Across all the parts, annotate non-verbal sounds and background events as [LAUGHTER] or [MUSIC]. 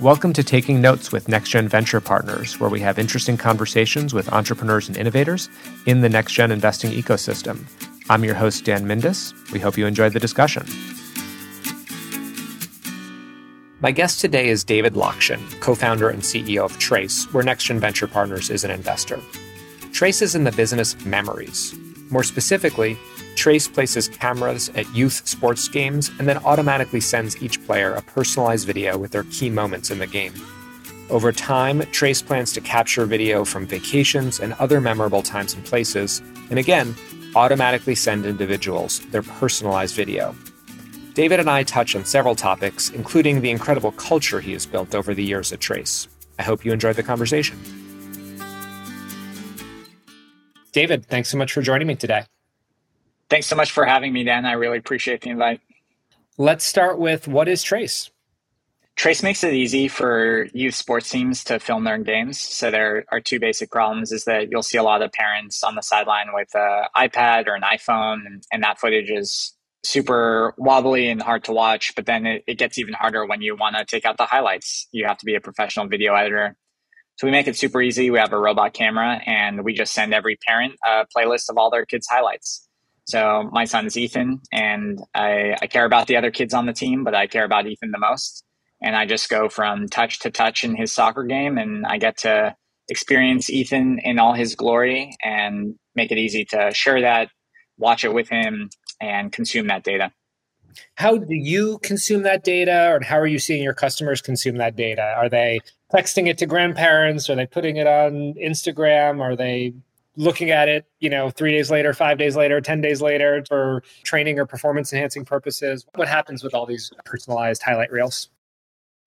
Welcome to Taking Notes with NextGen Venture Partners, where we have interesting conversations with entrepreneurs and innovators in the NextGen investing ecosystem. I'm your host, Dan Mindus. We hope you enjoyed the discussion. My guest today is David Lokshin, co founder and CEO of Trace, where NextGen Venture Partners is an investor. Trace is in the business of memories. More specifically, Trace places cameras at youth sports games and then automatically sends each player a personalized video with their key moments in the game. Over time, Trace plans to capture video from vacations and other memorable times and places, and again, automatically send individuals their personalized video. David and I touch on several topics, including the incredible culture he has built over the years at Trace. I hope you enjoyed the conversation. David, thanks so much for joining me today. Thanks so much for having me, Dan. I really appreciate the invite. Let's start with what is Trace? Trace makes it easy for youth sports teams to film their games. So there are two basic problems is that you'll see a lot of parents on the sideline with an iPad or an iPhone, and, and, that footage is super wobbly and hard to watch. But then it, it gets even harder when you want to take out the highlights. You have to be a professional video editor. So we make it super easy. We have a robot camera and we just send every parent a playlist of all their kids' highlights. So my son is Ethan, and I, I care about the other kids on the team, but I care about Ethan the most. And I just go from touch to touch in his soccer game, and I get to experience Ethan in all his glory and make it easy to share that, watch it with him, and consume that data. How do you consume that data, or how are you seeing your customers consume that data? Are they texting it to grandparents? Are they putting it on Instagram? Are they looking at it, you know, three days later, five days later, 10 days later for training or performance enhancing purposes? What happens with all these personalized highlight reels?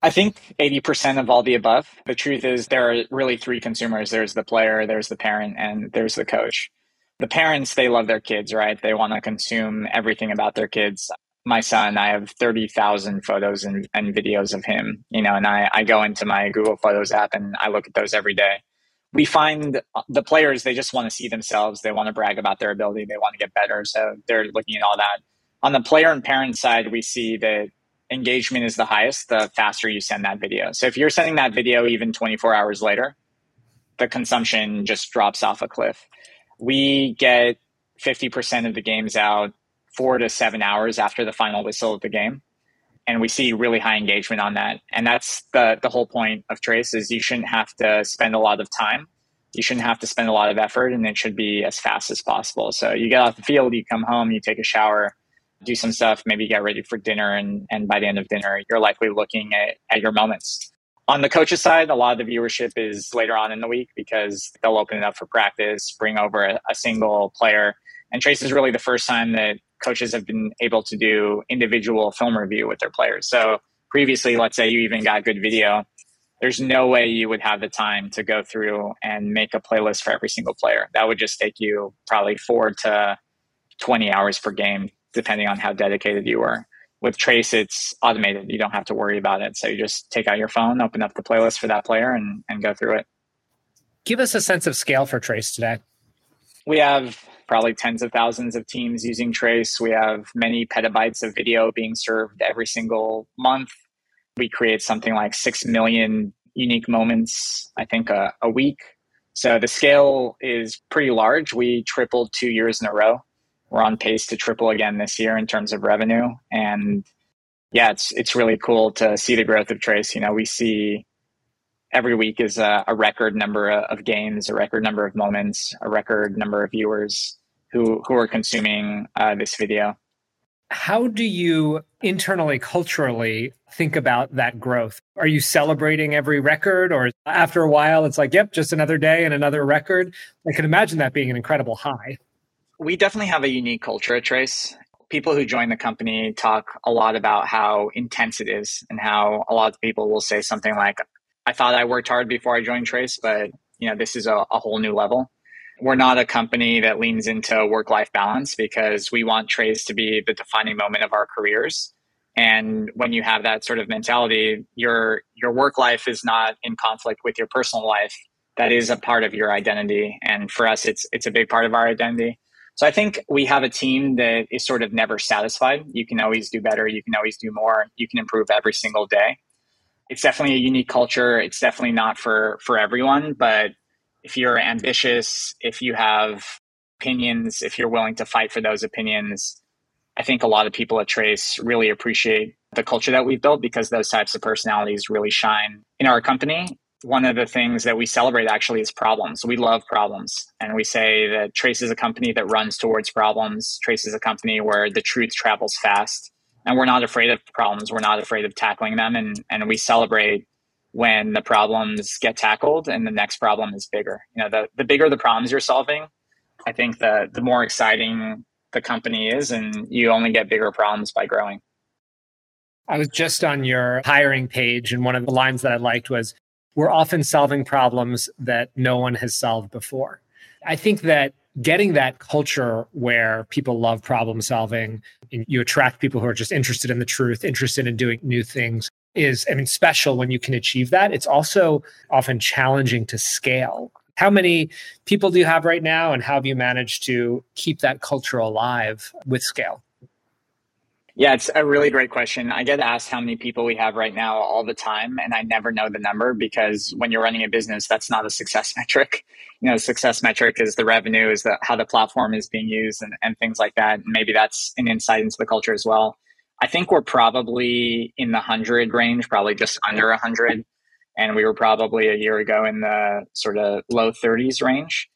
I think 80% of all the above. The truth is, there are really three consumers there's the player, there's the parent, and there's the coach. The parents, they love their kids, right? They want to consume everything about their kids. My son, I have 30,000 photos and, and videos of him, you know, and I, I go into my Google Photos app and I look at those every day we find the players they just want to see themselves they want to brag about their ability they want to get better so they're looking at all that. On the player and parent side we see that engagement is the highest the faster you send that video. So if you're sending that video even 24 hours later the consumption just drops off a cliff. We get 50% of the games out four to seven hours after the final whistle of the game and we see really high engagement on that. And that's the the whole point of Trace is you shouldn't have to spend a lot of time. You shouldn't have to spend a lot of effort and it should be as fast as possible. So you get off the field, you come home, you take a shower, do some stuff, maybe get ready for dinner and, and by the end of dinner, you're likely looking at, at your moments. On the coaches side, a lot of the viewership is later on in the week because they'll open it up for practice, bring over a, a single player. And Trace is really the first time that coaches have been able to do individual film review with their players. So previously, let's say you even got good video, there's no way you would have the time to go through and make a playlist for every single player. That would just take you probably four to 20 hours per game, depending on how dedicated you were. With Trace, it's automated. You don't have to worry about it. So you just take out your phone, open up the playlist for that player, and, and go through it. Give us a sense of scale for Trace today. We have probably tens of thousands of teams using Trace. We have many petabytes of video being served every single month. We create something like 6 million unique moments, I think, a, a week. So the scale is pretty large. We tripled two years in a row. We're on pace to triple again this year in terms of revenue. And yeah, it's it's really cool to see the growth of Trace. You know, we see every week is a, a, record number of games, a record number of moments, a record number of viewers who who are consuming uh, this video. How do you internally, culturally think about that growth? Are you celebrating every record, or after a while, it's like, yep, just another day and another record? I can imagine that being an incredible high. We definitely have a unique culture at Trace. People who join the company talk a lot about how intense it is, and how a lot of people will say something like, I thought I worked hard before I joined Trace, but you know this is a, a whole new level. We're not a company that leans into work life balance because we want Trace to be the defining moment of our careers. And when you have that sort of mentality, your your work life is not in conflict with your personal life. That is a part of your identity, and for us, it's it's a big part of our identity. So I think we have a team that is sort of never satisfied. You can always do better. You can always do more. You can improve every single day it's definitely a unique culture. It's definitely not for for everyone, but if you're ambitious, if you have opinions, if you're willing to fight for those opinions, I think a lot of people at Trace really appreciate the culture that we've built because those types of personalities really shine in our company. One of the things that we celebrate actually is problems. We love problems. And we say that Trace is a company that runs towards problems. Trace is a company where the truth travels fast. And we're not afraid of problems. We're not afraid of tackling them. And, and we celebrate when the problems get tackled and the next problem is bigger. You know, the, the bigger the problems you're solving, I think the the more exciting the company is and you only get bigger problems by growing. I was just on your hiring page and one of the lines that I liked was we're often solving problems that no one has solved before. I think that getting that culture where people love problem solving and you attract people who are just interested in the truth, interested in doing new things is I mean special when you can achieve that. It's also often challenging to scale. How many people do you have right now, and how have you managed to keep that culture alive with scale? Yeah, it's a really great question. I get asked how many people we have right now all the time, and I never know the number because when you're running a business, that's not a success [LAUGHS] metric. You know, success metric is the revenue, is the how the platform is being used, and, and things like that. And maybe that's an insight into the culture as well. I think we're probably in the hundred range, probably just under a hundred and we were probably a year ago in the sort of low 30s range.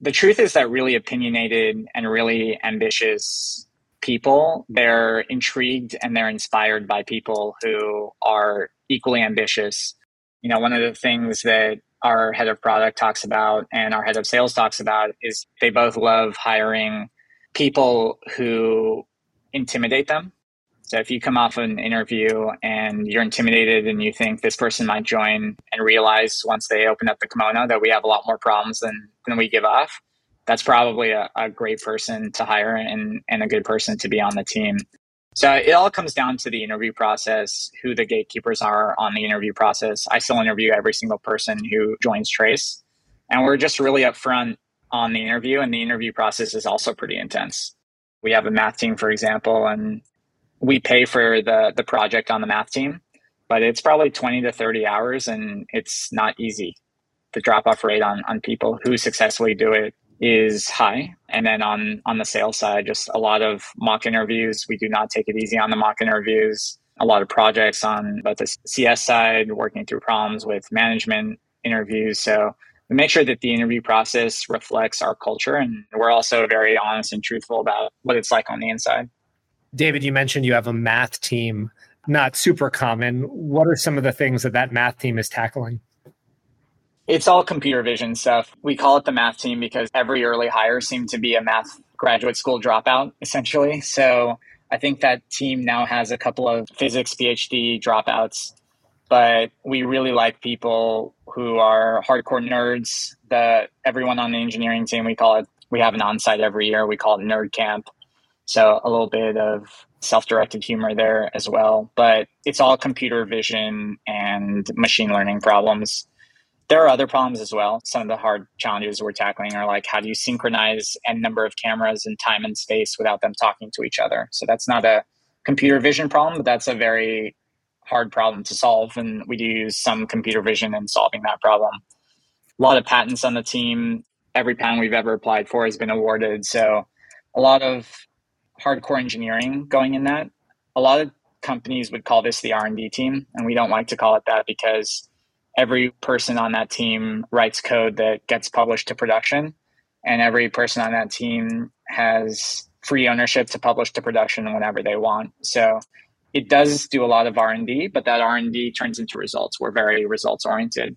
The truth is that really opinionated and really ambitious people, they're intrigued and they're inspired by people who are equally ambitious. You know, one of the things that our head of product talks about and our head of sales talks about is they both love hiring people who intimidate them so if you come off an interview and you're intimidated and you think this person might join and realize once they open up the kimono that we have a lot more problems than, than we give off, that's probably a, a great person to hire and, and a good person to be on the team. So it all comes down to the interview process, who the gatekeepers are on the interview process. I still interview every single person who joins Trace. And we're just really upfront on the interview, and the interview process is also pretty intense. We have a math team, for example, and we pay for the the project on the math team, but it's probably 20 to 30 hours and it's not easy. The drop off rate on on people who successfully do it is high. And then on on the sales side, just a lot of mock interviews. We do not take it easy on the mock interviews. A lot of projects on both the CS side, working through problems with management interviews. So we make sure that the interview process reflects our culture and we're also very honest and truthful about what it's like on the inside. David, you mentioned you have a math team, not super common. What are some of the things that that math team is tackling? It's all computer vision stuff. We call it the math team because every early hire seemed to be a math graduate school dropout, essentially. So I think that team now has a couple of physics PhD dropouts, but we really like people who are hardcore nerds. The everyone on the engineering team, we call it. We have an onsite every year. We call it Nerd Camp, so a little bit of self-directed humor there as well, but it's all computer vision and machine learning problems. There are other problems as well. Some of the hard challenges we're tackling are like how do you synchronize n number of cameras in time and space without them talking to each other? So that's not a computer vision problem, but that's a very hard problem to solve. And we do use some computer vision in solving that problem. A lot of patents on the team. Every patent we've ever applied for has been awarded. So a lot of hardcore engineering going in that. A lot of companies would call this the R&D team, and we don't like to call it that because every person on that team writes code that gets published to production, and every person on that team has free ownership to publish to production whenever they want. So it does do a lot of R&D, but that R&D turns into results. We're very results oriented.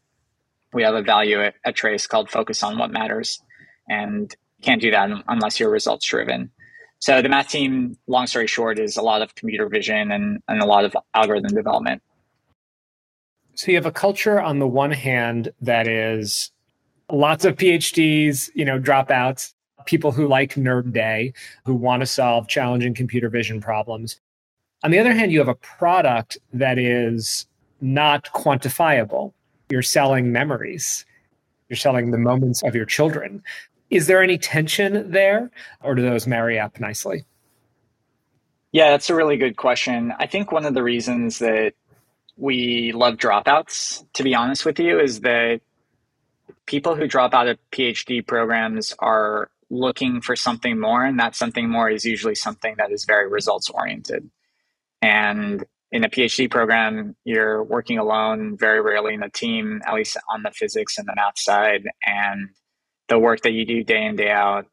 We have a value at, at Trace called focus on what matters, and can't do that unless you're results driven. So the math team, long story short, is a lot of computer vision and, and a lot of algorithm development. So you have a culture on the one hand that is lots of PhDs, you know, dropouts, people who like nerd day, who want to solve challenging computer vision problems. On the other hand, you have a product that is not quantifiable. You're selling memories. You're selling the moments of your children. Is there any tension there, or do those marry up nicely? Yeah, that's a really good question. I think one of the reasons that we love dropouts, to be honest with you, is that people who drop out of PhD programs are looking for something more, and that something more is usually something that is very results oriented. And in a PhD program, you're working alone, very rarely in a team, at least on the physics and the math side. And the work that you do day in, day out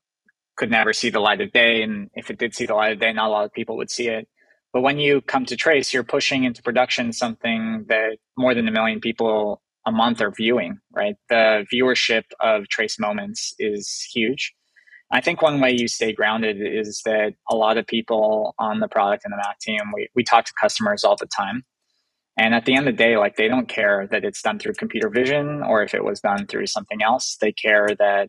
could never see the light of day. And if it did see the light of day, not a lot of people would see it. But when you come to Trace, you're pushing into production something that more than a million people a month are viewing, right? The viewership of Trace Moments is huge. I think one way you stay grounded is that a lot of people on the product and the math team, we, we talk to customers all the time. And at the end of the day, like they don't care that it's done through computer vision or if it was done through something else. They care that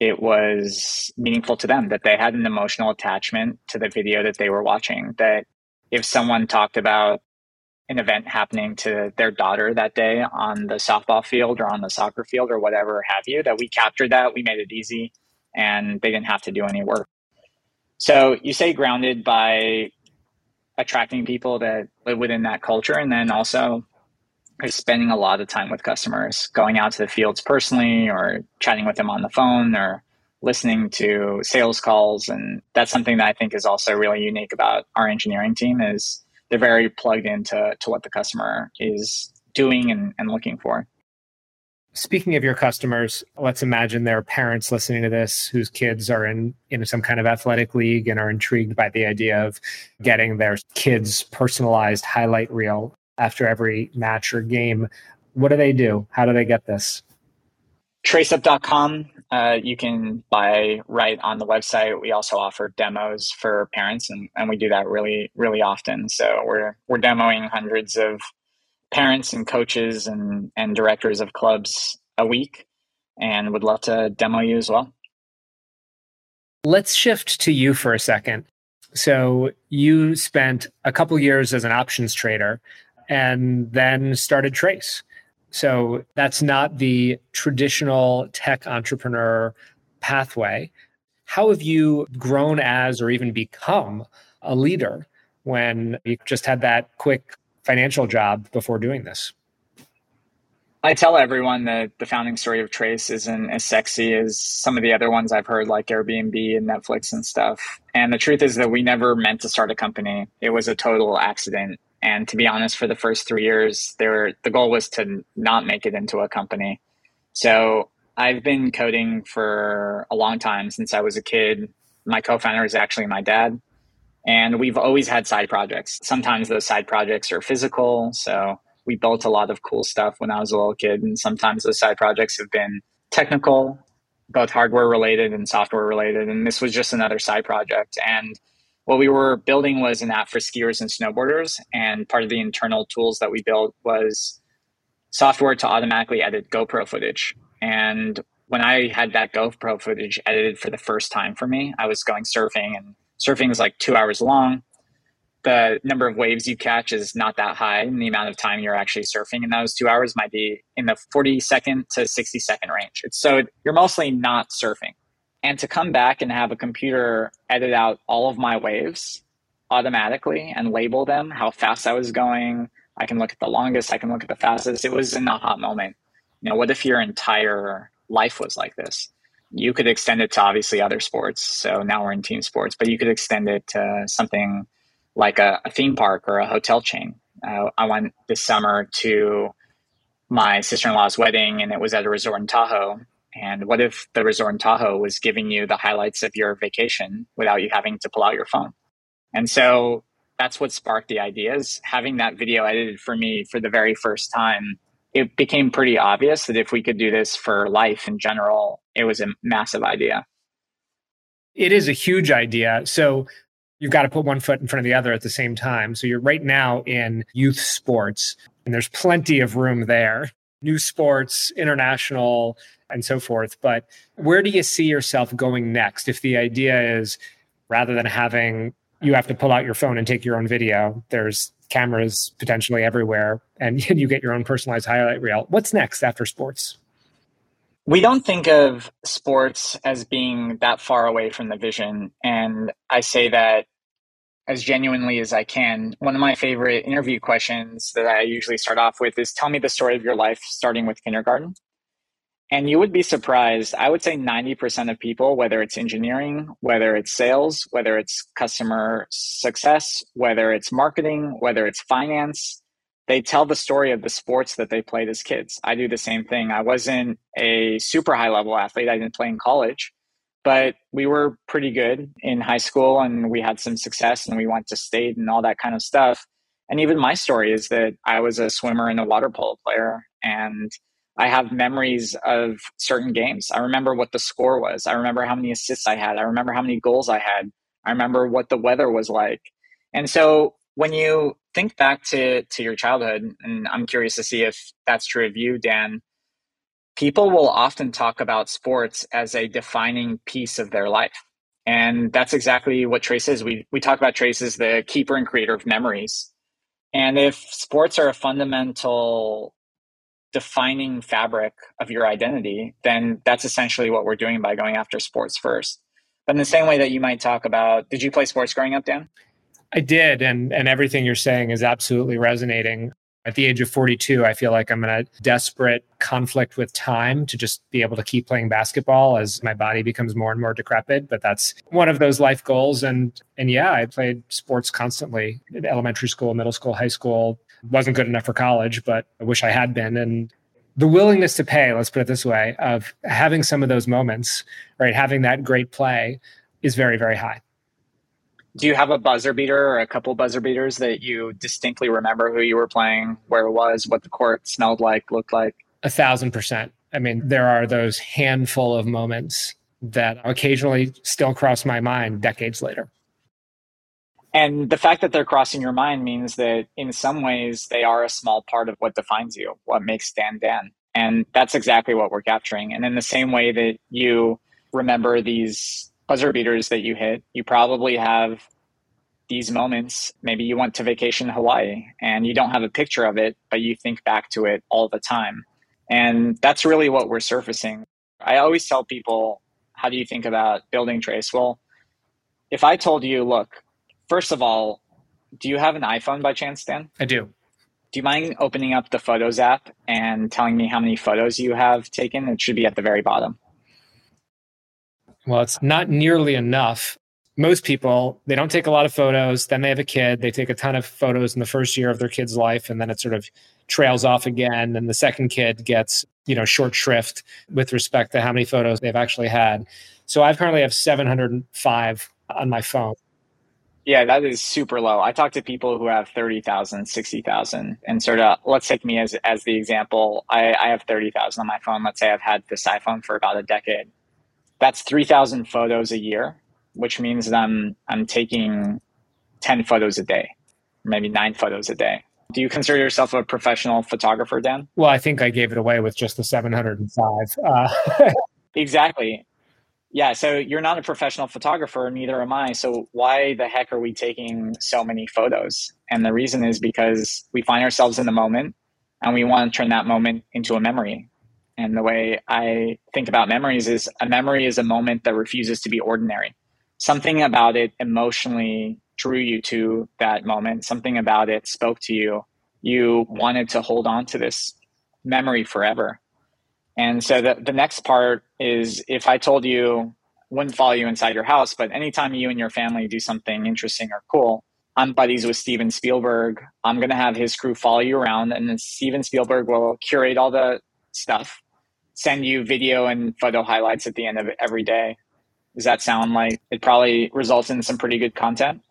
it was meaningful to them, that they had an emotional attachment to the video that they were watching. That if someone talked about an event happening to their daughter that day on the softball field or on the soccer field or whatever have you, that we captured that, we made it easy and they didn't have to do any work. So you say grounded by attracting people that live within that culture and then also spending a lot of time with customers, going out to the fields personally or chatting with them on the phone or listening to sales calls. And that's something that I think is also really unique about our engineering team is they're very plugged into to what the customer is doing and, and looking for. Speaking of your customers, let's imagine there are parents listening to this whose kids are in, in some kind of athletic league and are intrigued by the idea of getting their kids' personalized highlight reel after every match or game. What do they do? How do they get this? Traceup.com. Uh, you can buy right on the website. We also offer demos for parents, and, and we do that really, really often. So we're we're demoing hundreds of parents and coaches and, and directors of clubs a week and would love to demo you as well. Let's shift to you for a second. So you spent a couple years as an options trader and then started Trace. So that's not the traditional tech entrepreneur pathway. How have you grown as or even become a leader when you just had that quick financial job before doing this? I tell everyone that the founding story of Trace isn't as sexy as some of the other ones I've heard, like Airbnb and Netflix and stuff. And the truth is that we never meant to start a company. It was a total accident. And to be honest, for the first three years, there the goal was to not make it into a company. So I've been coding for a long time since I was a kid. My co-founder is actually my dad. And we've always had side projects. Sometimes those side projects are physical. So we built a lot of cool stuff when I was a little kid. And sometimes those side projects have been technical, both hardware related and software related. And this was just another side project. And what we were building was an app for skiers and snowboarders. And part of the internal tools that we built was software to automatically edit GoPro footage. And when I had that GoPro footage edited for the first time for me, I was going surfing and surfing is like two hours long. The number of waves you catch is not that high, and the amount of time you're actually surfing in those two hours might be in the 40 second to 60 second range. It's, so you're mostly not surfing. And to come back and have a computer edit out all of my waves automatically and label them, how fast I was going, I can look at the longest, I can look at the fastest. It was an aha moment. You know, what if your entire life was like this? you could extend it to obviously other sports. So now we're in team sports, but you could extend it to something like a, a theme park or a hotel chain. Uh, I went this summer to my sister in law's wedding, and it was at a resort in Tahoe. And what if the resort in Tahoe was giving you the highlights of your vacation without you having to pull out your phone? And so that's what sparked the idea is having that video edited for me for the very first time it became pretty obvious that if we could do this for life in general, it was a massive idea. It is a huge idea. So you've got to put one foot in front of the other at the same time. So you're right now in youth sports, and there's plenty of room there. New sports, international, and so forth. But where do you see yourself going next? If the idea is rather than having you have to pull out your phone and take your own video, there's cameras potentially everywhere and [LAUGHS] you get your own personalized highlight reel. What's next after sports? We don't think of sports as being that far away from the vision. And I say that as genuinely as I can. One of my favorite interview questions that I usually start off with is tell me the story of your life starting with kindergarten. And you would be surprised. I would say 90% of people, whether it's engineering, whether it's sales, whether it's customer success, whether it's marketing, whether it's finance, they tell the story of the sports that they played as kids. I do the same thing. I wasn't a super high level athlete, I didn't play in college, but we were pretty good in high school and we had some success and we went to state and all that kind of stuff. And even my story is that I was a swimmer and a water polo player. And I have memories of certain games. I remember what the score was. I remember how many assists I had. I remember how many goals I had. I remember what the weather was like. And so when you think back to to your childhood, and I'm curious to see if that's true of you, Dan. People will often talk about sports as a defining piece of their life. And that's exactly what Trace is. We, we talk about Trace as the keeper and creator of memories. And if sports are a fundamental defining fabric of your identity, then that's essentially what we're doing by going after sports first. But in the same way that you might talk about, did you play sports growing up, Dan? I did, and and everything you're saying is absolutely resonating. At the age of 42, I feel like I'm in a desperate conflict with time to just be able to keep playing basketball as my body becomes more and more decrepit. But that's one of those life goals. And and yeah, I played sports constantly in elementary school, middle school, high school. Wasn't good enough for college, but I wish I had been. And the willingness to pay, let's put it this way, of having some of those moments, right, having that great play is very, very high do you have a buzzer beater or a couple buzzer beaters that you distinctly remember who you were playing, where it was, what the court smelled like, looked like? A thousand percent. I mean, there are those handful of moments that occasionally still cross my mind decades later. And the fact that they're crossing your mind means that in some ways they are a small part of what defines you, what makes Dan Dan. And that's exactly what we're capturing. And in the same way that you remember these buzzer beaters that you hit, you probably have these moments. Maybe you went to vacation Hawaii and you don't have a picture of it, but you think back to it all the time. And that's really what we're surfacing. I always tell people, how do you think about building Trace? Well, if I told you, look, first of all, do you have an iPhone by chance, Dan? I do. Do you mind opening up the Photos app and telling me how many photos you have taken? It should be at the very bottom. Well, it's not nearly enough. Most people, they don't take a lot of photos. Then they have a kid. They take a ton of photos in the first year of their kid's life, and then it sort of trails off again. And the second kid gets, you know, short shrift with respect to how many photos they've actually had. So I currently have 705 on my phone. Yeah, that is super low. I talk to people who have 30,000, 60,000 and sort of let's take me as as the example. I, I have 30,000 on my phone. Let's say I've had this iPhone for about a decade that's 3000 photos a year which means that i'm i'm taking 10 photos a day maybe 9 photos a day do you consider yourself a professional photographer dan well i think i gave it away with just the 705 uh, [LAUGHS] exactly yeah so you're not a professional photographer neither am i so why the heck are we taking so many photos and the reason is because we find ourselves in the moment and we want to turn that moment into a memory and the way I think about memories is a memory is a moment that refuses to be ordinary. Something about it emotionally drew you to that moment. Something about it spoke to you. You wanted to hold on to this memory forever. And so the, the next part is if I told you, wouldn't follow you inside your house, but anytime you and your family do something interesting or cool, I'm buddies with Steven Spielberg. I'm going to have his crew follow you around, and then Steven Spielberg will curate all the stuff send you video and photo highlights at the end of every day. Does that sound like it probably results in some pretty good content?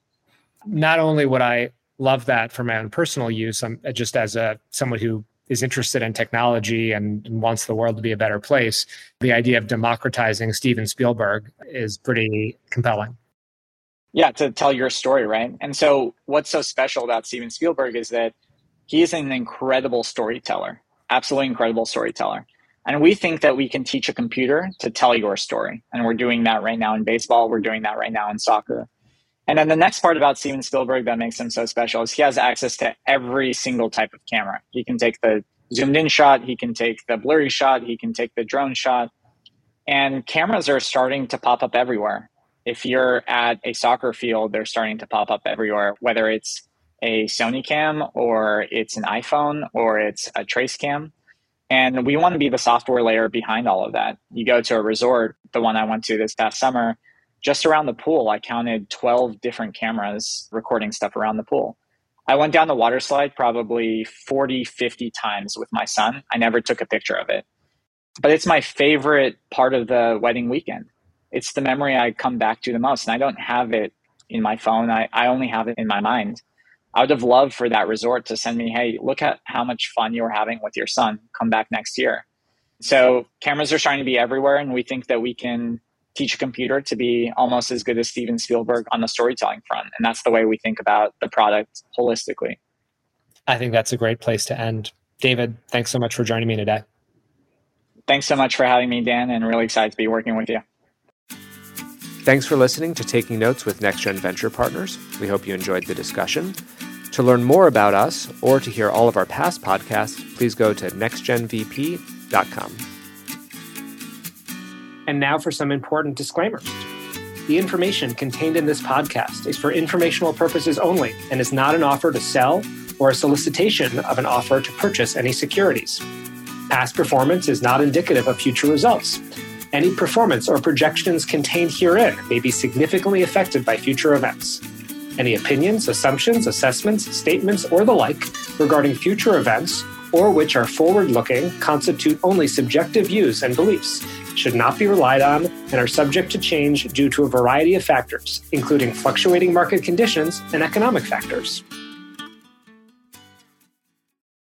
Not only would I love that for my own personal use, I'm uh, just as a someone who is interested in technology and, and wants the world to be a better place. The idea of democratizing Steven Spielberg is pretty compelling. Yeah, to tell your story, right? And so, what's so special about Steven Spielberg is that he is an incredible storyteller, absolutely incredible storyteller. And we think that we can teach a computer to tell your story. And we're doing that right now in baseball. We're doing that right now in soccer. And then the next part about Steven Spielberg that makes him so special is he has access to every single type of camera. He can take the zoomed in shot, he can take the blurry shot, he can take the drone shot. And cameras are starting to pop up everywhere. If you're at a soccer field, they're starting to pop up everywhere, whether it's a Sony cam or it's an iPhone or it's a trace cam. And we want to be the software layer behind all of that. You go to a resort, the one I went to this past summer, just around the pool, I counted 12 different cameras recording stuff around the pool. I went down the water slide probably 40, 50 times with my son. I never took a picture of it. But it's my favorite part of the wedding weekend. It's the memory I come back to the most. And I don't have it in my phone, I, I only have it in my mind. I would have loved for that resort to send me, hey, look at how much fun you were having with your son. Come back next year. So cameras are starting to be everywhere, and we think that we can teach a computer to be almost as good as Steven Spielberg on the storytelling front. And that's the way we think about the product holistically. I think that's a great place to end. David, thanks so much for joining me today. Thanks so much for having me, Dan, and really excited to be working with you. Thanks for listening to Taking Notes with NextGen Venture Partners. We hope you enjoyed the discussion. To learn more about us or to hear all of our past podcasts, please go to nextgenvp.com. And now for some important disclaimers. The information contained in this podcast is for informational purposes only and is not an offer to sell or a solicitation of an offer to purchase any securities. Past performance is not indicative of future results. Any performance or projections contained herein may be significantly affected by future events. Any opinions, assumptions, assessments, statements, or the like regarding future events, or which are forward looking, constitute only subjective views and beliefs should not be relied on and are subject to change due to a variety of factors, including fluctuating market conditions and economic factors.